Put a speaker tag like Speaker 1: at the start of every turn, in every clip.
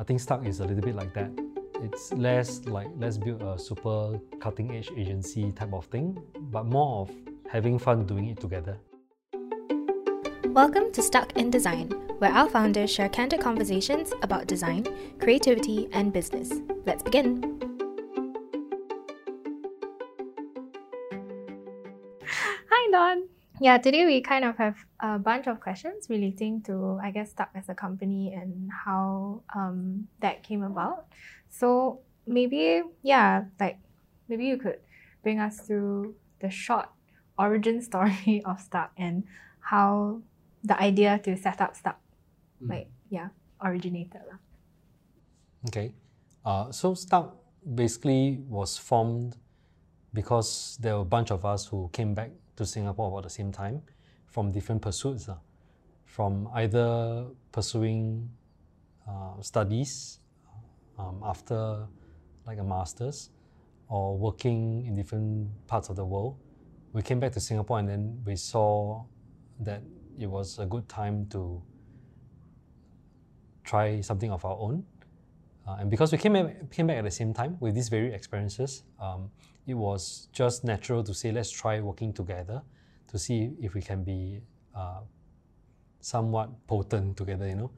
Speaker 1: I think Stuck is a little bit like that. It's less like let's build a super cutting edge agency type of thing, but more of having fun doing it together.
Speaker 2: Welcome to Stuck in Design, where our founders share candid conversations about design, creativity, and business. Let's begin. Yeah, today we kind of have a bunch of questions relating to, I guess, Stuck as a company and how um, that came about. So maybe, yeah, like maybe you could bring us through the short origin story of Stuck and how the idea to set up Stuck, mm. like, yeah, originated.
Speaker 1: Okay. Uh, so Stuck basically was formed because there were a bunch of us who came back to Singapore about the same time from different pursuits, uh, from either pursuing uh, studies um, after like a master's or working in different parts of the world. We came back to Singapore and then we saw that it was a good time to try something of our own. Uh, and because we came came back at the same time with these very experiences, um, it was just natural to say, let's try working together to see if we can be uh, somewhat potent together, you know.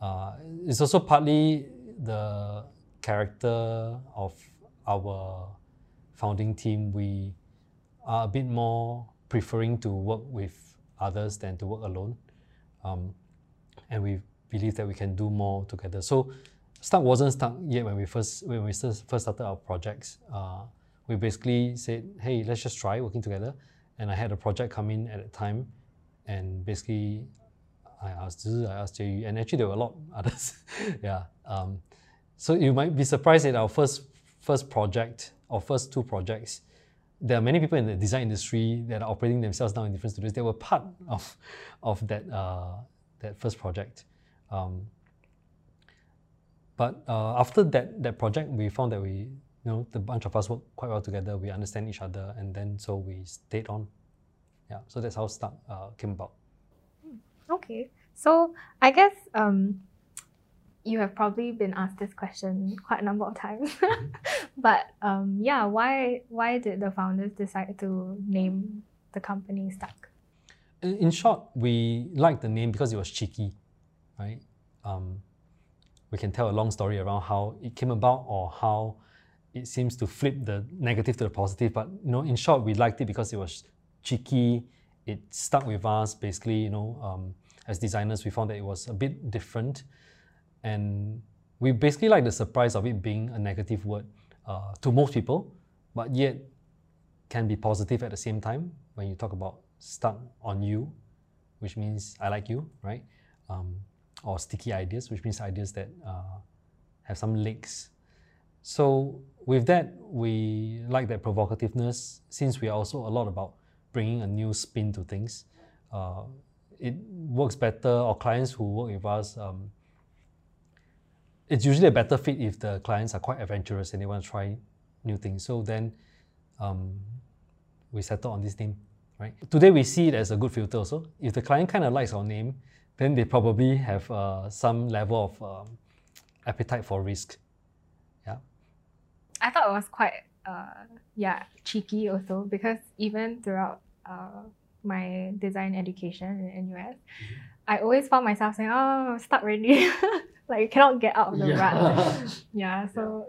Speaker 1: Uh, it's also partly the character of our founding team. We are a bit more preferring to work with others than to work alone. Um, and we believe that we can do more together. So Stuck wasn't stuck yet when we first when we first started our projects. Uh, we basically said, hey, let's just try working together. And I had a project come in at the time, and basically I asked Zhi, I asked Jay, and actually there were a lot others. yeah. Um, so you might be surprised at our first first project or first two projects. There are many people in the design industry that are operating themselves now in different studios. They were part of of that uh, that first project. Um, but uh, after that that project, we found that we you know, the bunch of us work quite well together. We understand each other, and then so we stayed on. Yeah, so that's how Stuck uh, came about.
Speaker 2: Okay, so I guess um, you have probably been asked this question quite a number of times, mm-hmm. but um, yeah, why why did the founders decide to name the company Stuck?
Speaker 1: In short, we liked the name because it was cheeky, right? Um, we can tell a long story around how it came about or how it seems to flip the negative to the positive. But you know, in short, we liked it because it was cheeky. It stuck with us. Basically, you know, um, as designers, we found that it was a bit different, and we basically like the surprise of it being a negative word uh, to most people, but yet can be positive at the same time when you talk about stuck on you, which means I like you, right? Um, or sticky ideas, which means ideas that uh, have some legs so with that, we like that provocativeness since we are also a lot about bringing a new spin to things. Uh, it works better, or clients who work with us, um, it's usually a better fit if the clients are quite adventurous and they want to try new things. So then um, we settle on this name, right? Today we see it as a good filter also. If the client kind of likes our name, then they probably have uh, some level of um, appetite for risk.
Speaker 2: I thought it was quite uh, yeah cheeky also because even throughout uh, my design education in NUS, mm-hmm. I always found myself saying, "Oh, I'm stuck already," like you cannot get out of the yeah. rut. yeah, so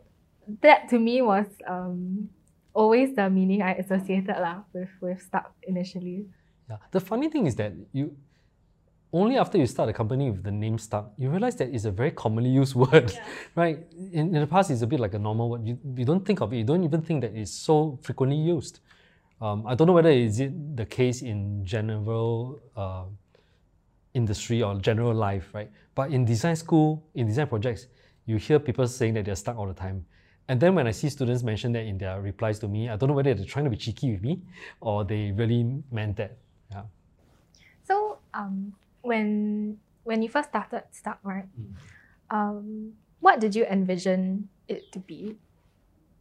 Speaker 2: yeah. that to me was um, always the meaning I associated lah with with stuck initially.
Speaker 1: Yeah, the funny thing is that you only after you start a company with the name stuck, you realize that it's a very commonly used word, yeah. right? In, in the past, it's a bit like a normal word. You, you don't think of it. You don't even think that it's so frequently used. Um, I don't know whether is it the case in general uh, industry or general life, right? But in design school, in design projects, you hear people saying that they're stuck all the time. And then when I see students mention that in their replies to me, I don't know whether they're trying to be cheeky with me or they really meant that. Yeah.
Speaker 2: So um, when when you first started Stuck, right? Mm. Um, what did you envision it to be?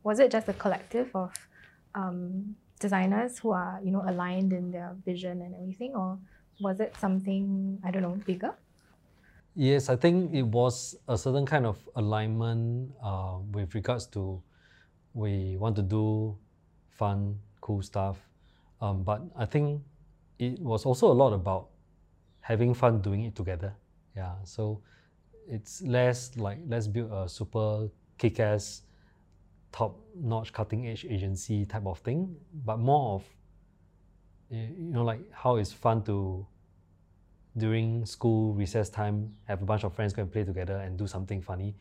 Speaker 2: Was it just a collective of um, designers who are you know aligned in their vision and everything, or was it something I don't know bigger?
Speaker 1: Yes, I think it was a certain kind of alignment uh, with regards to we want to do fun, cool stuff. Um, but I think it was also a lot about having fun doing it together. Yeah, so it's less like let's build a super kick-ass, top-notch, cutting-edge agency type of thing, but more of you know like how it's fun to during school recess time have a bunch of friends go and play together and do something funny.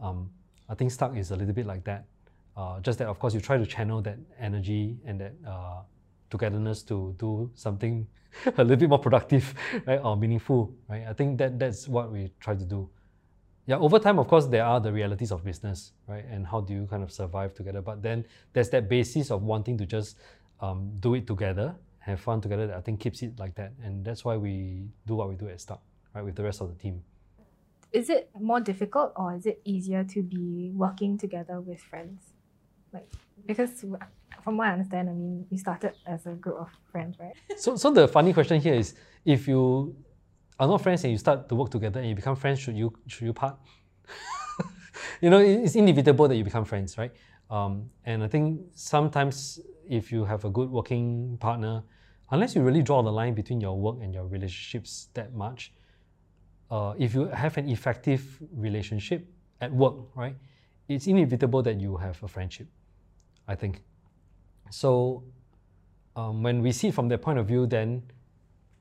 Speaker 1: Um, I think Stuck is a little bit like that. Uh, just that, of course, you try to channel that energy and that uh, togetherness to do something a little bit more productive, right, or meaningful, right? I think that that's what we try to do. Yeah, over time, of course, there are the realities of business, right, and how do you kind of survive together. But then there's that basis of wanting to just um, do it together have fun together that I think keeps it like that. And that's why we do what we do at Stuck, right, with the rest of the team.
Speaker 2: Is it more difficult or is it easier to be working together with friends? Like, because from what I understand, I mean, you started as a group of friends, right?
Speaker 1: So, so the funny question here is, if you are not friends and you start to work together and you become friends, should you should you part? you know, it's inevitable that you become friends, right? Um, and I think sometimes if you have a good working partner, unless you really draw the line between your work and your relationships that much, uh, if you have an effective relationship at work, right, it's inevitable that you have a friendship, I think. So um, when we see from their point of view, then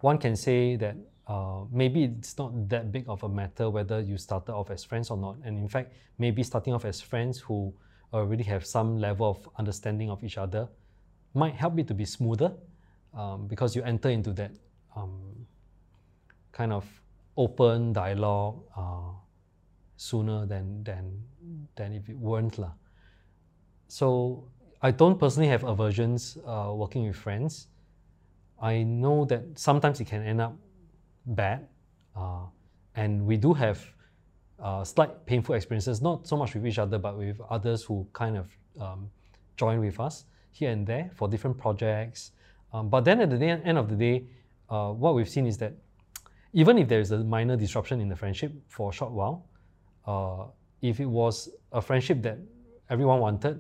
Speaker 1: one can say that uh, maybe it's not that big of a matter whether you started off as friends or not. And in fact, maybe starting off as friends who already have some level of understanding of each other might help it to be smoother um, because you enter into that um, kind of open dialogue uh, sooner than, than, than if it weren't. La. So I don't personally have aversions uh, working with friends. I know that sometimes it can end up bad, uh, and we do have uh, slight painful experiences, not so much with each other, but with others who kind of um, join with us here and there for different projects. Um, but then at the day, end of the day, uh, what we've seen is that even if there is a minor disruption in the friendship for a short while, uh, if it was a friendship that everyone wanted,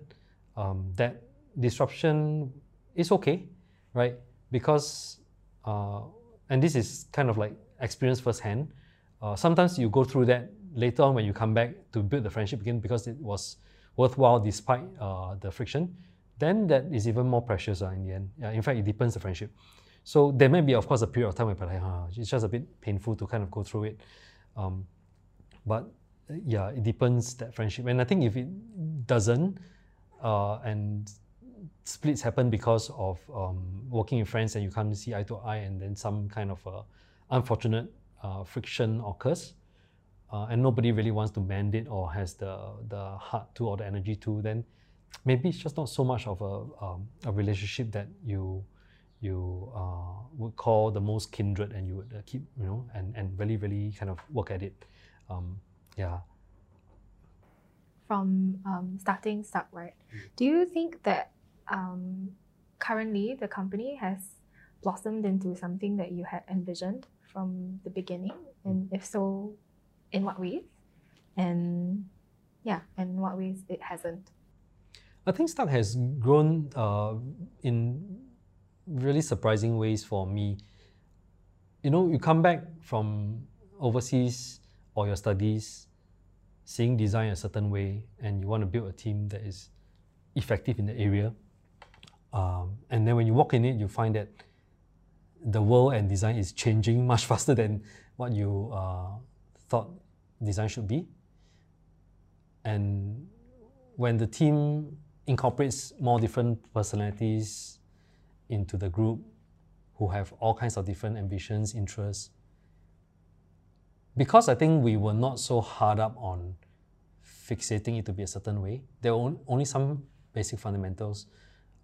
Speaker 1: um, that disruption is okay, right? Because, uh, and this is kind of like experience firsthand. Uh, sometimes you go through that later on when you come back to build the friendship again because it was worthwhile despite uh, the friction then that is even more precious uh, in the end. In fact, it deepens the friendship. So there may be, of course, a period of time where like, uh, it's just a bit painful to kind of go through it. Um, but yeah, it deepens that friendship. And I think if it doesn't, uh, and splits happen because of um, working with friends and you can't see eye to eye, and then some kind of uh, unfortunate uh, friction occurs, uh, and nobody really wants to mend it or has the the heart to or the energy to, then maybe it's just not so much of a, um, a relationship that you you uh, would call the most kindred and you would uh, keep you know and, and really really kind of work at it. Um, yeah
Speaker 2: from um, starting stuck right mm. do you think that um, currently the company has blossomed into something that you had envisioned from the beginning and if so in what ways and yeah in what ways it hasn't
Speaker 1: I think Stuck has grown uh, in really surprising ways for me. You know, you come back from overseas or your studies, seeing design a certain way, and you want to build a team that is effective in the area. Um, and then when you walk in it, you find that the world and design is changing much faster than what you uh, thought design should be. And when the team incorporates more different personalities into the group who have all kinds of different ambitions, interests. Because I think we were not so hard up on fixating it to be a certain way, there were only some basic fundamentals.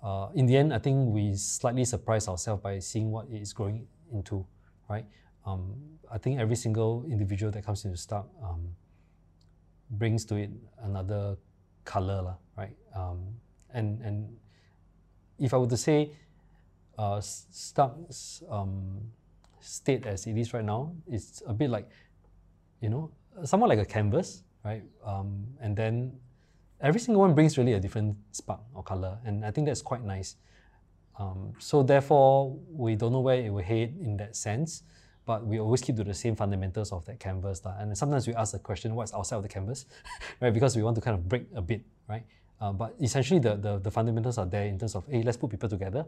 Speaker 1: Uh, in the end, I think we slightly surprised ourselves by seeing what it is growing into, right? Um, I think every single individual that comes into Stuck um, brings to it another color, right? Um, and and if I were to say, uh, Stuck's um, state as it is right now, it's a bit like you know, somewhat like a canvas, right? Um, and then every single one brings really a different spark or color, and I think that's quite nice. Um, so therefore, we don't know where it will head in that sense, but we always keep to the same fundamentals of that canvas. And sometimes we ask the question, what's outside of the canvas, right? Because we want to kind of break a bit, right? Uh, but essentially, the, the, the fundamentals are there in terms of, hey, let's put people together.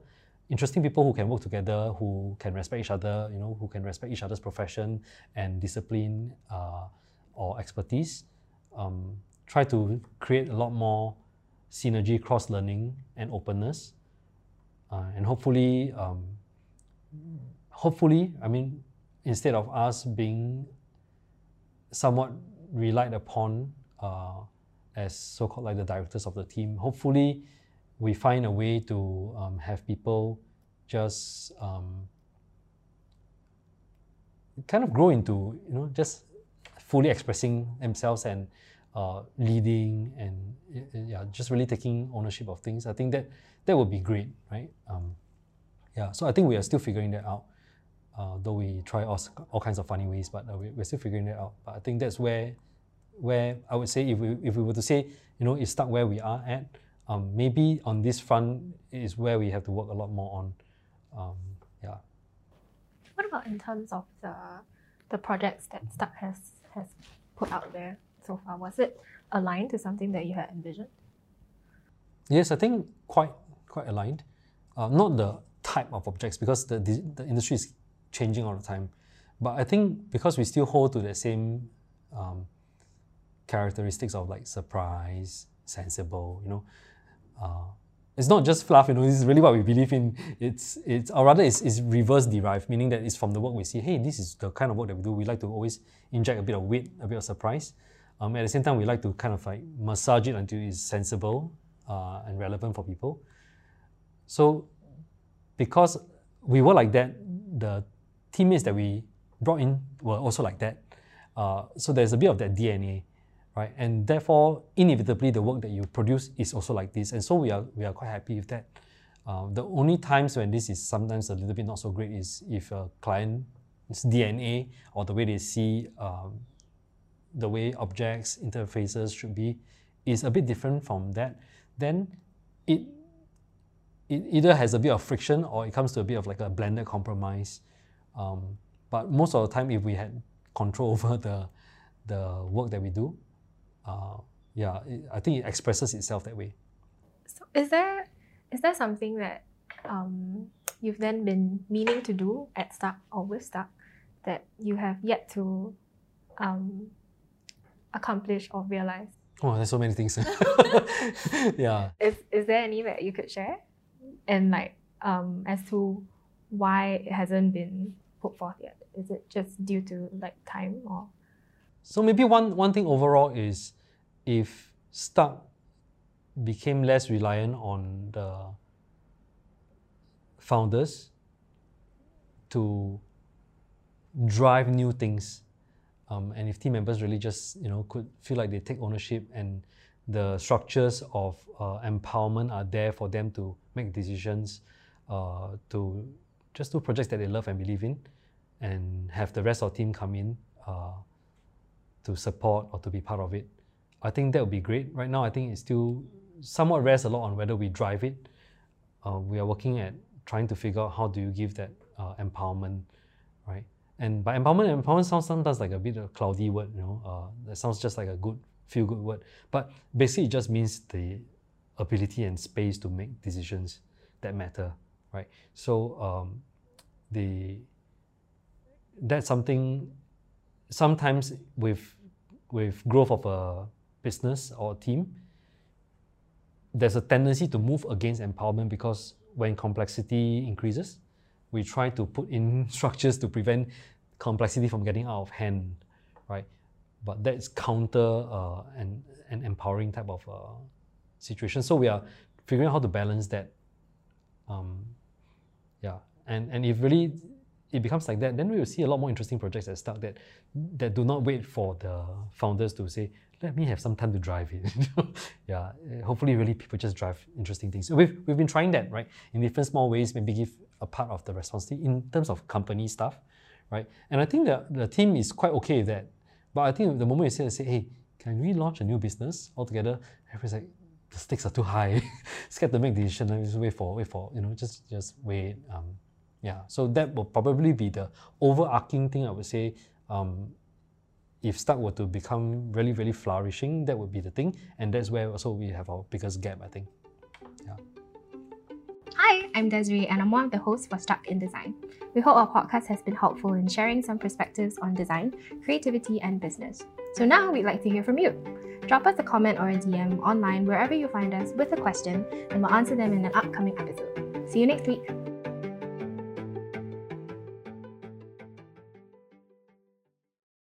Speaker 1: Interesting people who can work together, who can respect each other, you know, who can respect each other's profession and discipline uh, or expertise. Um, try to create a lot more synergy, cross learning, and openness. Uh, and hopefully, um, hopefully, I mean, instead of us being somewhat relied upon uh, as so-called like the directors of the team, hopefully we find a way to um, have people just um, kind of grow into you know just fully expressing themselves and uh, leading and yeah, just really taking ownership of things. I think that that would be great, right? Um, yeah, so I think we are still figuring that out. Uh, though we try all, all kinds of funny ways, but uh, we, we're still figuring that out. But I think that's where, where I would say if we if we were to say, you know, it's stuck where we are at, um, maybe on this front is where we have to work a lot more on. Um, yeah.
Speaker 2: What about in terms of the the projects that Stuck has has put out there? so far? Was it aligned to something that you had envisioned?
Speaker 1: Yes, I think quite quite aligned. Uh, not the type of objects because the, the, the industry is changing all the time. But I think because we still hold to the same um, characteristics of like surprise, sensible, you know, uh, it's not just fluff, you know, this is really what we believe in. It's, it's or rather it's, it's reverse derived, meaning that it's from the work we see, hey, this is the kind of work that we do. We like to always inject a bit of wit, a bit of surprise. Um, at the same time, we like to kind of like massage it until it's sensible uh, and relevant for people. So, because we were like that, the teammates that we brought in were also like that. Uh, so there's a bit of that DNA, right? And therefore, inevitably, the work that you produce is also like this. And so we are we are quite happy with that. Uh, the only times when this is sometimes a little bit not so great is if a client's DNA or the way they see um, the way objects, interfaces should be is a bit different from that, then it, it either has a bit of friction or it comes to a bit of like a blended compromise. Um, but most of the time, if we had control over the, the work that we do, uh, yeah, it, I think it expresses itself that way.
Speaker 2: So is there is there something that um, you've then been meaning to do at Stuck or with Stuck that you have yet to um, accomplish or realize?
Speaker 1: Oh, there's so many things. yeah.
Speaker 2: Is is there any that you could share? And like um as to why it hasn't been put forth yet? Is it just due to like time or
Speaker 1: so maybe one, one thing overall is if Stuck became less reliant on the founders to drive new things um, and if team members really just you know could feel like they take ownership and the structures of uh, empowerment are there for them to make decisions, uh, to just do projects that they love and believe in, and have the rest of the team come in uh, to support or to be part of it. I think that would be great. Right now, I think it still somewhat rests a lot on whether we drive it. Uh, we are working at trying to figure out how do you give that uh, empowerment, right? And by empowerment, empowerment sounds sometimes like a bit of a cloudy word, you know. Uh, that sounds just like a good, feel good word. But basically, it just means the ability and space to make decisions that matter, right? So um, the that's something sometimes with with growth of a business or a team, there's a tendency to move against empowerment because when complexity increases, we try to put in structures to prevent complexity from getting out of hand, right? But that's counter uh, an, an empowering type of uh, situation. So we are figuring out how to balance that. Um, yeah, and and if really it becomes like that, then we will see a lot more interesting projects that start that that do not wait for the founders to say, let me have some time to drive it. yeah, hopefully, really people just drive interesting things. We've, we've been trying that, right? In different small ways, maybe give a part of the responsibility in terms of company stuff, right? And I think that the team is quite okay with that. But I think the moment you say, say, hey, can we launch a new business altogether? Everybody's like, the stakes are too high. Scared to make decision. Just wait for, wait for, you know, just just wait. Um, yeah. So that will probably be the overarching thing I would say. Um, if Stuck were to become really, really flourishing, that would be the thing. And that's where also we have our biggest gap, I think. Yeah.
Speaker 2: Hi, I'm Desiree and I'm one of the hosts for Stuck in Design. We hope our podcast has been helpful in sharing some perspectives on design, creativity, and business. So now we'd like to hear from you. Drop us a comment or a DM online wherever you find us with a question, and we'll answer them in an upcoming episode. See you next week.